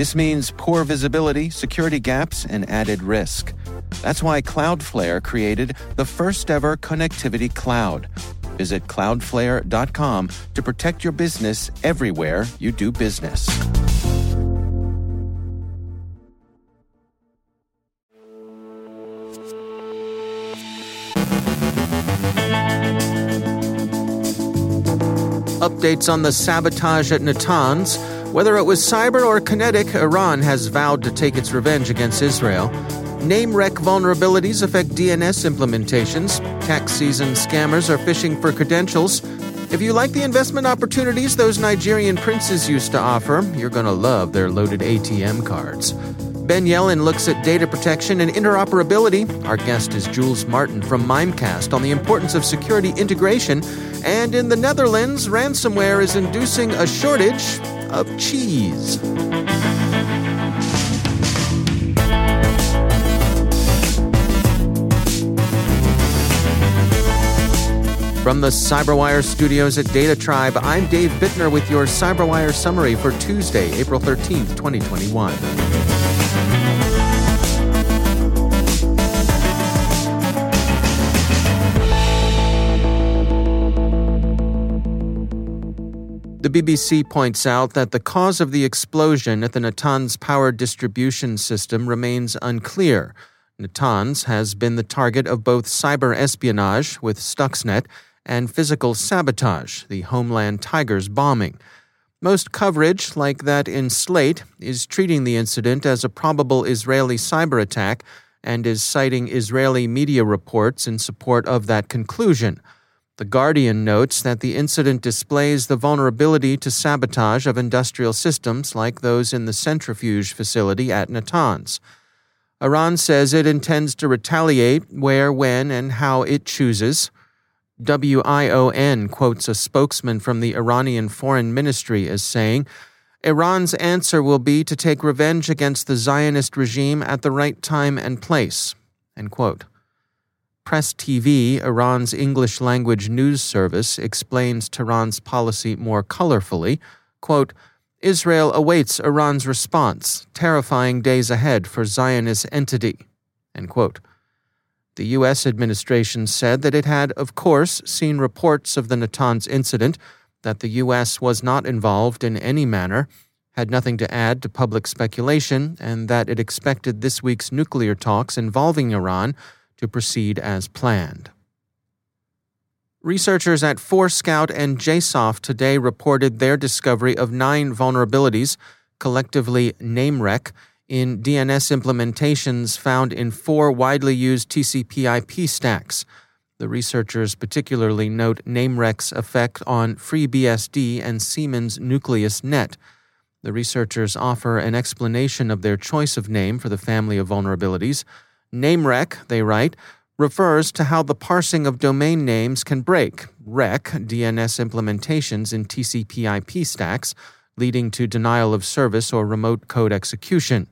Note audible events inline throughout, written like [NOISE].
This means poor visibility, security gaps, and added risk. That's why Cloudflare created the first ever connectivity cloud. Visit cloudflare.com to protect your business everywhere you do business. Updates on the sabotage at Natanz. Whether it was cyber or kinetic, Iran has vowed to take its revenge against Israel. Name-wreck vulnerabilities affect DNS implementations. Tax season scammers are fishing for credentials. If you like the investment opportunities those Nigerian princes used to offer, you're going to love their loaded ATM cards. Ben Yellen looks at data protection and interoperability. Our guest is Jules Martin from Mimecast on the importance of security integration. And in the Netherlands, ransomware is inducing a shortage of cheese. From the Cyberwire studios at DataTribe, I'm Dave Bittner with your Cyberwire summary for Tuesday, April 13th, 2021. The BBC points out that the cause of the explosion at the Natanz power distribution system remains unclear. Natanz has been the target of both cyber espionage with Stuxnet and physical sabotage, the Homeland Tigers bombing. Most coverage, like that in Slate, is treating the incident as a probable Israeli cyber attack and is citing Israeli media reports in support of that conclusion. The Guardian notes that the incident displays the vulnerability to sabotage of industrial systems like those in the centrifuge facility at Natanz. Iran says it intends to retaliate where, when, and how it chooses. WION quotes a spokesman from the Iranian Foreign Ministry as saying, Iran's answer will be to take revenge against the Zionist regime at the right time and place. End quote. Press TV, Iran's English language news service, explains Tehran's policy more colorfully. Quote, Israel awaits Iran's response, terrifying days ahead for Zionist entity. The U.S. administration said that it had, of course, seen reports of the Natanz incident, that the U.S. was not involved in any manner, had nothing to add to public speculation, and that it expected this week's nuclear talks involving Iran to proceed as planned. Researchers at Forescout and JSOF today reported their discovery of nine vulnerabilities, collectively NameWreck, in DNS implementations found in four widely used TCP/IP stacks. The researchers particularly note NameWreck's effect on FreeBSD and Siemens Nucleus Net. The researchers offer an explanation of their choice of name for the family of vulnerabilities. NameWreck, they write, refers to how the parsing of domain names can break wreck DNS implementations in TCP/IP stacks, leading to denial of service or remote code execution.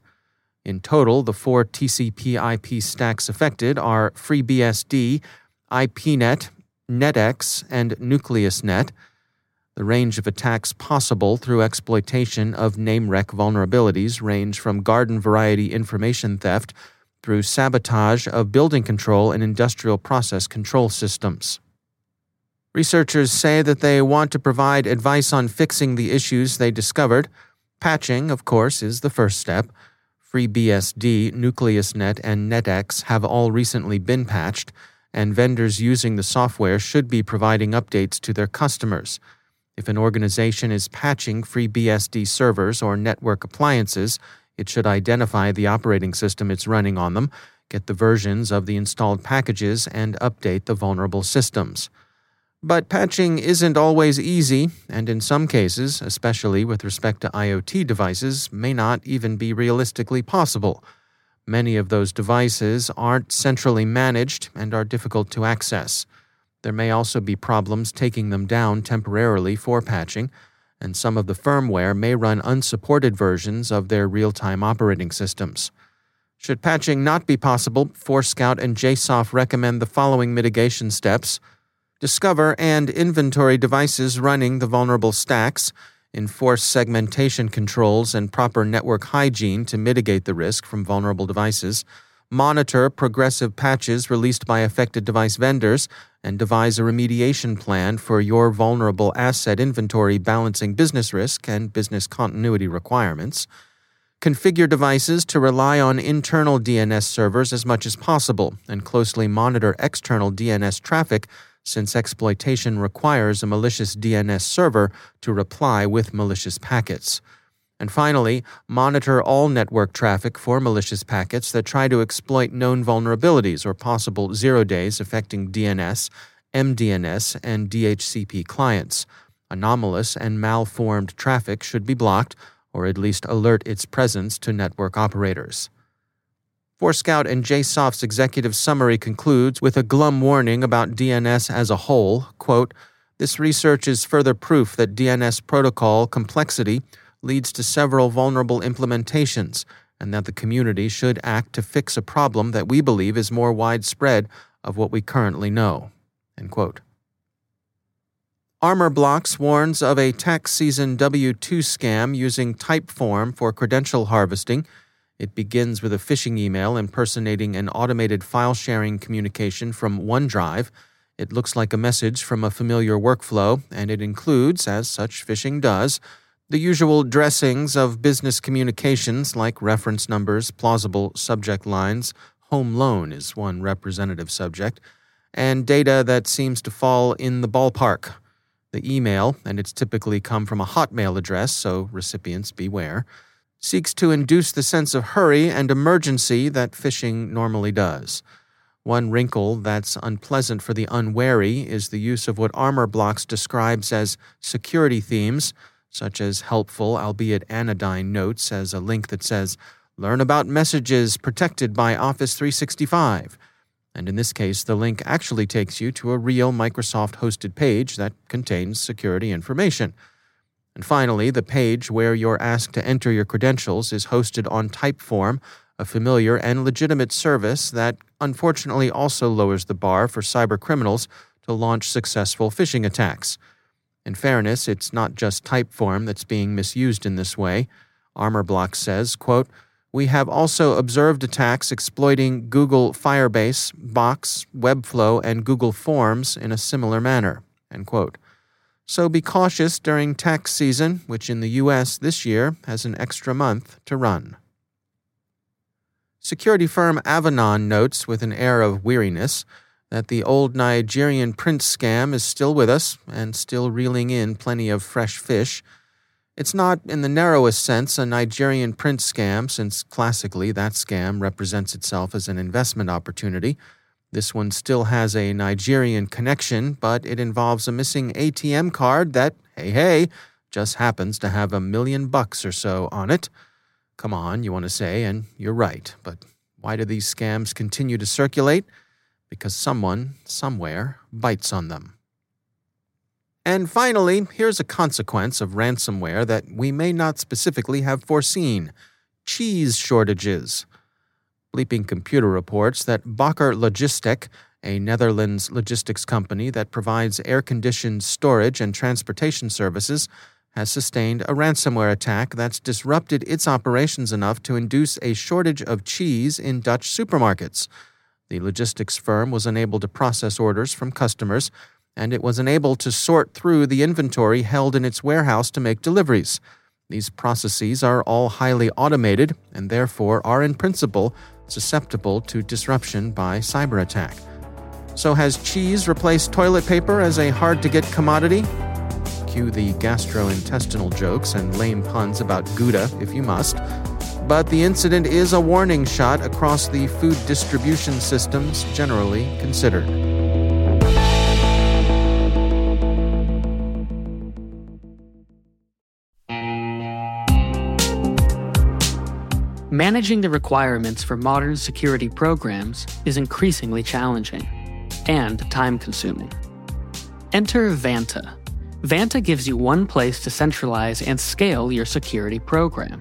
In total, the four TCP/IP stacks affected are FreeBSD, IPNet, NetX, and NucleusNet. The range of attacks possible through exploitation of NameWreck vulnerabilities range from garden variety information theft through sabotage of building control and industrial process control systems. Researchers say that they want to provide advice on fixing the issues they discovered. Patching, of course, is the first step. FreeBSD, NucleusNet, and NetX have all recently been patched, and vendors using the software should be providing updates to their customers. If an organization is patching FreeBSD servers or network appliances, it should identify the operating system it's running on them, get the versions of the installed packages, and update the vulnerable systems. But patching isn't always easy, and in some cases, especially with respect to IoT devices, may not even be realistically possible. Many of those devices aren't centrally managed and are difficult to access. There may also be problems taking them down temporarily for patching, and some of the firmware may run unsupported versions of their real time operating systems. Should patching not be possible, Forescout and JSOF recommend the following mitigation steps discover and inventory devices running the vulnerable stacks, enforce segmentation controls and proper network hygiene to mitigate the risk from vulnerable devices, monitor progressive patches released by affected device vendors, and devise a remediation plan for your vulnerable asset inventory balancing business risk and business continuity requirements Configure devices to rely on internal DNS servers as much as possible and closely monitor external DNS traffic since exploitation requires a malicious DNS server to reply with malicious packets. And finally, monitor all network traffic for malicious packets that try to exploit known vulnerabilities or possible zero days affecting DNS, MDNS, and DHCP clients. Anomalous and malformed traffic should be blocked or at least alert its presence to network operators. Forescout and JSOF's executive summary concludes with a glum warning about DNS as a whole. Quote, this research is further proof that DNS protocol complexity leads to several vulnerable implementations, and that the community should act to fix a problem that we believe is more widespread of what we currently know. Armorblox warns of a tax season W 2 scam using Typeform for credential harvesting. It begins with a phishing email impersonating an automated file sharing communication from OneDrive. It looks like a message from a familiar workflow, and it includes, as such phishing does, the usual dressings of business communications like reference numbers, plausible subject lines, home loan is one representative subject, and data that seems to fall in the ballpark. The email, and it's typically come from a Hotmail address, so recipients beware, seeks to induce the sense of hurry and emergency that phishing normally does. One wrinkle that's unpleasant for the unwary is the use of what Armorblox describes as security themes, such as helpful, albeit anodyne notes as a link that says, Learn about messages protected by Office 365 and in this case, the link actually takes you to a real Microsoft hosted page that contains security information. And finally, the page where you're asked to enter your credentials is hosted on Typeform, a familiar and legitimate service that unfortunately also lowers the bar for cybercriminals to launch successful phishing attacks. In fairness, it's not just Typeform that's being misused in this way. Armorblox says, quote, we have also observed attacks exploiting Google Firebase, Box, Webflow, and Google Forms in a similar manner. So be cautious during tax season, which in the U.S. this year has an extra month to run. Security firm Avanan notes with an air of weariness that the old Nigerian prince scam is still with us and still reeling in plenty of fresh fish it's not, in the narrowest sense, a Nigerian prince scam, since classically that scam represents itself as an investment opportunity. This one still has a Nigerian connection, but it involves a missing ATM card that, hey, hey, just happens to have a million bucks or so on it. Come on, you want to say, and you're right, but why do these scams continue to circulate? Because someone, somewhere, bites on them. And finally, here's a consequence of ransomware that we may not specifically have foreseen cheese shortages. Bleeping Computer reports that Bakker Logistiek, a Netherlands logistics company that provides air conditioned storage and transportation services, has sustained a ransomware attack that's disrupted its operations enough to induce a shortage of cheese in Dutch supermarkets. The logistics firm was unable to process orders from customers and it was unable to sort through the inventory held in its warehouse to make deliveries. These processes are all highly automated and therefore are in principle susceptible to disruption by cyber attack. So, has cheese replaced toilet paper as a hard to get commodity? Cue the gastrointestinal jokes and lame puns about Gouda if you must. But the incident is a warning shot across the food distribution systems generally considered. Managing the requirements for modern security programs is increasingly challenging and time consuming. Enter Vanta. Vanta gives you one place to centralize and scale your security program.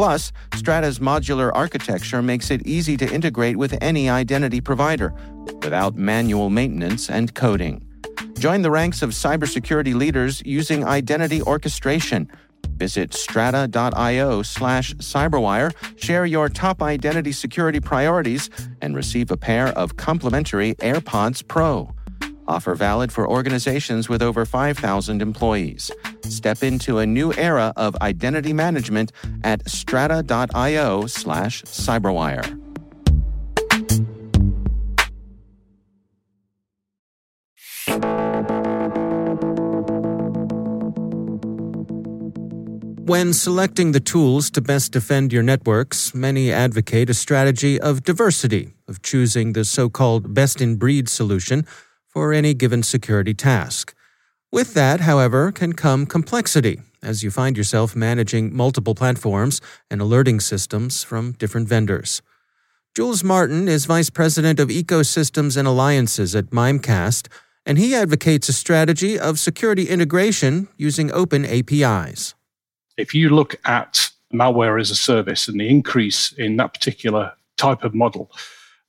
Plus, Strata's modular architecture makes it easy to integrate with any identity provider without manual maintenance and coding. Join the ranks of cybersecurity leaders using identity orchestration Visit strata.io slash cyberwire, share your top identity security priorities, and receive a pair of complimentary AirPods Pro. Offer valid for organizations with over 5,000 employees. Step into a new era of identity management at strata.io slash cyberwire. When selecting the tools to best defend your networks, many advocate a strategy of diversity, of choosing the so called best in breed solution for any given security task. With that, however, can come complexity as you find yourself managing multiple platforms and alerting systems from different vendors. Jules Martin is Vice President of Ecosystems and Alliances at Mimecast, and he advocates a strategy of security integration using open APIs. If you look at malware as a service and the increase in that particular type of model,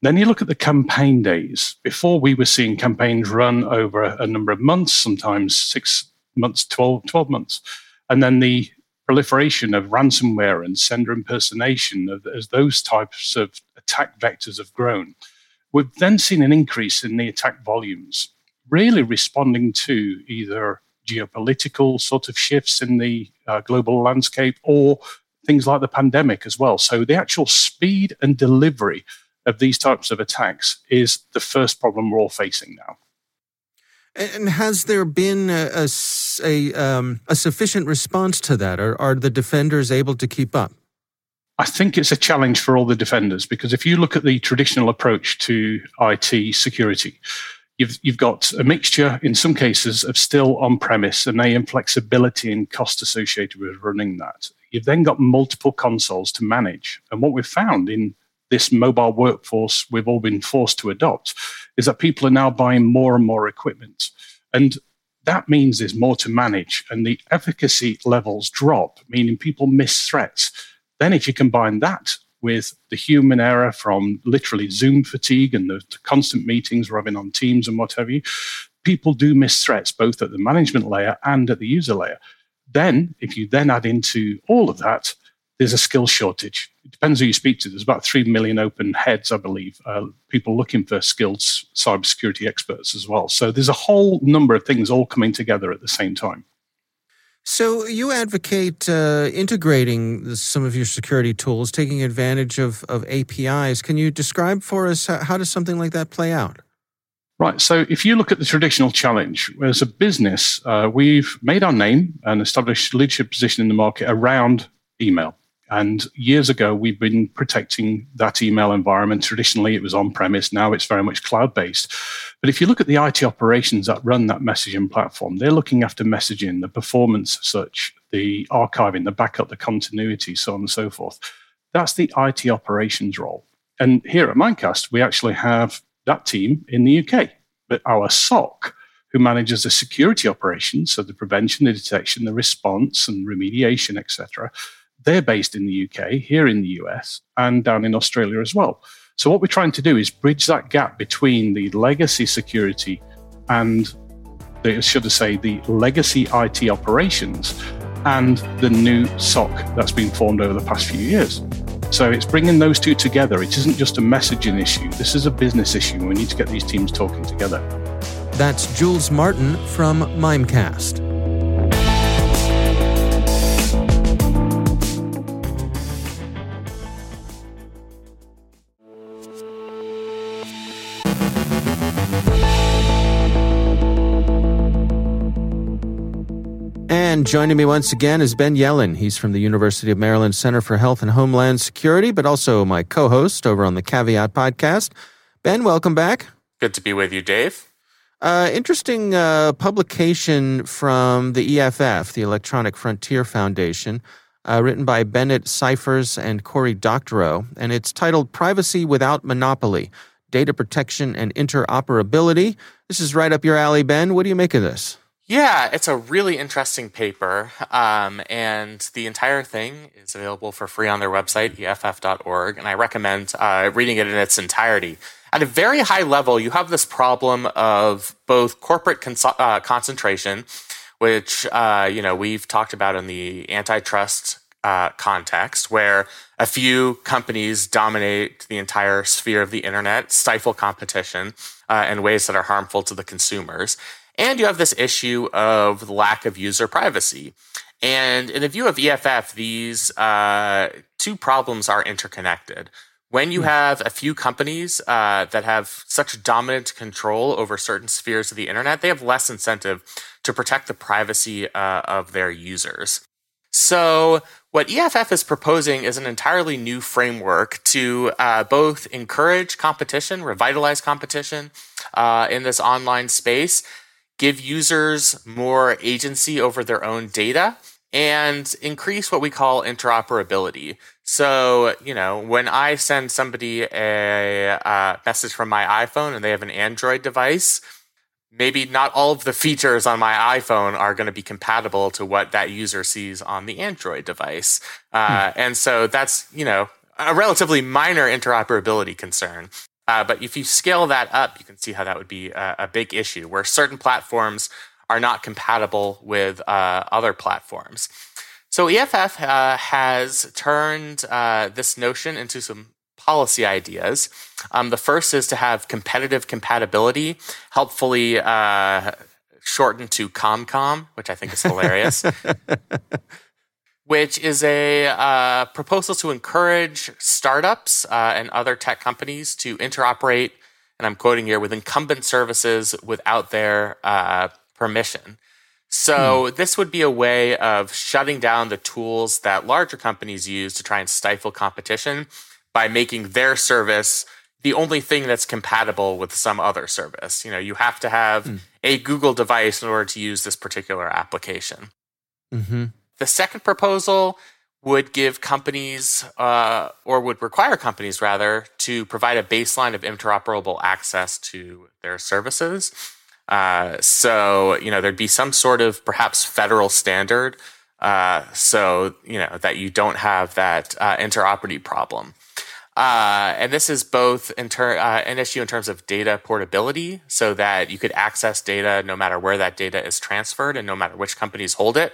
then you look at the campaign days. Before we were seeing campaigns run over a, number of months, sometimes six months, 12, 12 months. And then the proliferation of ransomware and sender impersonation as those types of attack vectors have grown. We've then seen an increase in the attack volumes, really responding to either geopolitical sort of shifts in the uh, global landscape or things like the pandemic as well. So the actual speed and delivery of these types of attacks is the first problem we're all facing now. And has there been a, a, um, a sufficient response to that? Are, are the defenders able to keep up? I think it's a challenge for all the defenders because if you look at the traditional approach to IT security, You've, you've got a mixture, in some cases, of still on premise and a flexibility and cost associated with running that. You've then got multiple consoles to manage. And what we've found in this mobile workforce we've all been forced to adopt is that people are now buying more and more equipment. And that means there's more to manage and the efficacy levels drop, meaning people miss threats. Then, if you combine that with the human error from literally Zoom fatigue and the, the, constant meetings having on Teams and what have you, people do miss threats both at the management layer and at the user layer. Then, if you then add into all of that, there's a skill shortage. It depends who you speak to. There's about 3 million open heads, I believe, uh, people looking for skilled cybersecurity experts as well. So there's a whole number of things all coming together at the same time. So you advocate uh, integrating some of your security tools, taking advantage of, of APIs. Can you describe for us how, how does something like that play out? Right. So if you look at the traditional challenge, as a business, uh, we've made our name and established leadership position in the market around email. And years ago, we've been protecting that email environment. Traditionally, it was on premise. Now it's very much cloud based. But if you look at the IT operations that run that messaging platform, they're looking after messaging, the performance, such the archiving, the backup, the continuity, so on and so forth. That's the IT operations role. And here at Mimecast, we actually have that team in the UK. But our SOC, who manages the security operations, so the prevention, the detection, the response, and remediation, etc., they're based in the UK, here in the US, and down in Australia as well. So, what we're trying to do is bridge that gap between the legacy security and, the, should I say, the legacy IT operations and the new SOC that's been formed over the past few years. So, it's bringing those two together. It isn't just a messaging issue, this is a business issue. We need to get these teams talking together. That's Jules Martin from Mimecast. And joining me once again is Ben Yellen. He's from the University of Maryland Center for Health and Homeland Security, but also my co host over on the Caveat podcast. Ben, welcome back. Good to be with you, Dave. Uh, interesting uh, publication from the EFF, the Electronic Frontier Foundation, uh, written by Bennett Cyphers and Cory Doctorow, and it's titled Privacy Without Monopoly Data Protection and Interoperability. This is right up your alley, Ben. What do you make of this? Yeah, it's a really interesting paper, um, and the entire thing is available for free on their website, eff.org, and I recommend uh, reading it in its entirety. At a very high level, you have this problem of both corporate cons- uh, concentration, which uh, you know we've talked about in the antitrust uh, context, where a few companies dominate the entire sphere of the internet, stifle competition uh, in ways that are harmful to the consumers. And you have this issue of lack of user privacy. And in the view of EFF, these uh, two problems are interconnected. When you hmm. have a few companies uh, that have such dominant control over certain spheres of the internet, they have less incentive to protect the privacy uh, of their users. So, what EFF is proposing is an entirely new framework to uh, both encourage competition, revitalize competition uh, in this online space, give users more agency over their own data, and increase what we call interoperability. So, you know, when I send somebody a, a, message from my iPhone and they have an Android device, maybe not all of the features on my iPhone are going to be compatible to what that user sees on the Android device. Uh, hmm. And so that's, you know, a relatively minor interoperability concern. Uh, but if you scale that up, you can see how that would be a, a big issue where certain platforms are not compatible with uh, other platforms. So EFF uh, has turned uh, this notion into some policy ideas. Um, the first is to have competitive compatibility, helpfully uh, shortened to ComCom, which I think is hilarious. [LAUGHS] which is a uh, proposal to encourage startups uh, and other tech companies to interoperate, and I'm quoting here, with incumbent services without their uh, permission. So, hmm. this would be a way of shutting down the tools that larger companies use to try and stifle competition by making their service the only thing that's compatible with some other service. You know, you have to have hmm. a Google device in order to use this particular application. Mm-hmm. The second proposal would give companies, uh, or would require companies rather, to provide a baseline of interoperable access to their services. Uh, so, you know, there'd be some sort of perhaps federal standard, uh, so you know that you don't have that uh, interoperability problem. Uh, and this is both ter- uh, an issue in terms of data portability, so that you could access data no matter where that data is transferred and no matter which companies hold it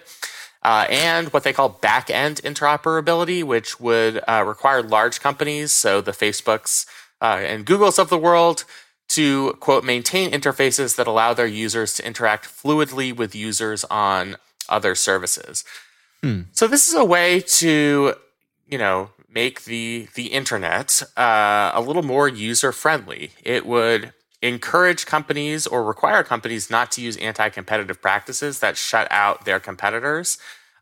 uh, and what they call back end interoperability, which would uh, require large companies, so the Facebooks uh, and Googles of the world, to quote maintain interfaces that allow their users to interact fluidly with users on other services. Hmm. So this is a way to, you know, make the the internet uh, a little more user friendly. It would encourage companies or require companies not to use anti competitive practices that shut out their competitors.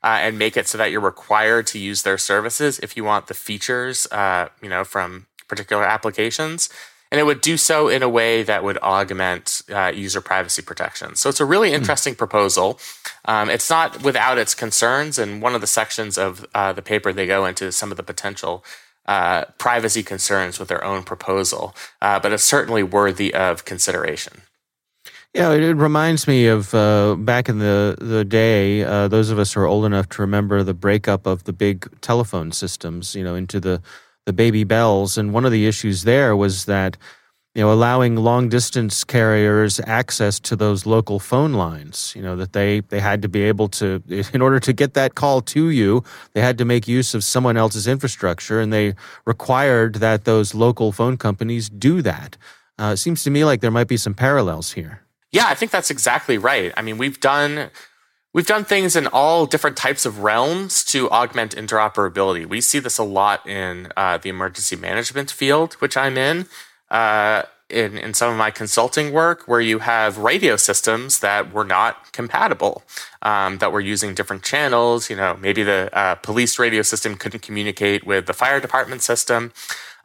uh, and make it so that you're required to use their services if you want the features, uh, you know, from particular applications. And it would do so in a way that would augment uh, user privacy protection. So it's a really hmm. interesting mm. proposal. Um, it's not without its concerns. And one of the sections of uh, the paper, they go into some of the potential uh, privacy concerns with their own proposal, uh, but it's certainly worthy of consideration. Yeah, it, reminds me of uh, back in the the day. Uh, those of us who are old enough to remember the breakup of the big telephone systems, you know, into the the baby bells, and one of the issues there was that you know allowing long distance carriers access to those local phone lines. You know that they they had to be able to, [LAUGHS] in order to get that call to you, they had to make use of someone else's infrastructure, and they required that those local phone companies do that. Uh, it seems to me like there might be some parallels here. Yeah, I think that's exactly right. I mean, we've done we've done things in all different types of realms to augment interoperability. We see this a lot in uh, the emergency management field, which I'm in. Uh, in, in some of my consulting work, where you have radio systems that were not compatible, um, that were using different channels. You know, maybe the uh, police radio system couldn't communicate with the fire department system.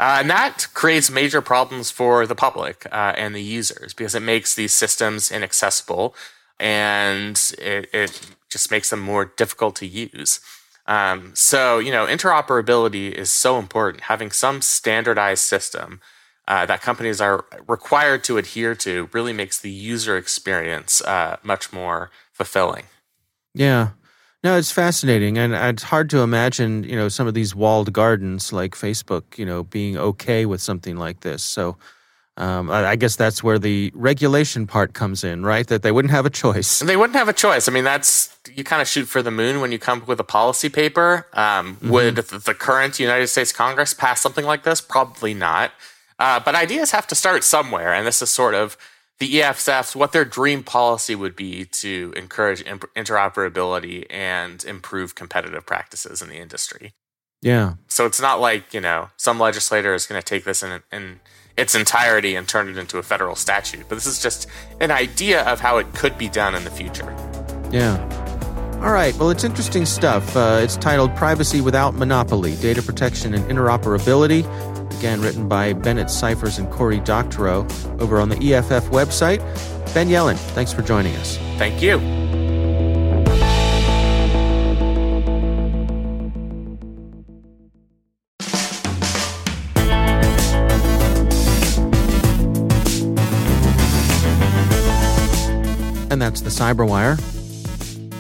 Uh, and that creates major problems for the public uh, and the users because it makes these systems inaccessible and it, it just makes them more difficult to use. Um, so, you know, interoperability is so important. Having some standardized system uh, that companies are required to adhere to really makes the user experience uh, much more fulfilling. Yeah. No, it's fascinating, and it's hard to imagine, you know, some of these walled gardens like Facebook, you know, being okay with something like this. So, um, I, guess that's where the regulation part comes in, right? That they wouldn't have a choice. They wouldn't have a choice. I mean, that's you kind of shoot for the moon when you come up with a policy paper. Um, mm-hmm. Would the current United States Congress pass something like this? Probably not. Uh, but ideas have to start somewhere, and this is sort of the EFFs, what their dream policy would be to encourage interoperability and improve competitive practices in the industry. Yeah. So it's not like, you know, some legislator is going to take this in, in its entirety and turn it into a federal statute. But this is just an idea of how it could be done in the future. Yeah. All right. Well, it's interesting stuff. Uh, it's titled Privacy Without Monopoly Data Protection and Interoperability again written by Bennett Cyphers and Cory Doctorow over on the EFF website. Ben Yellen, thanks for joining us. Thank you. And that's the Cyberwire.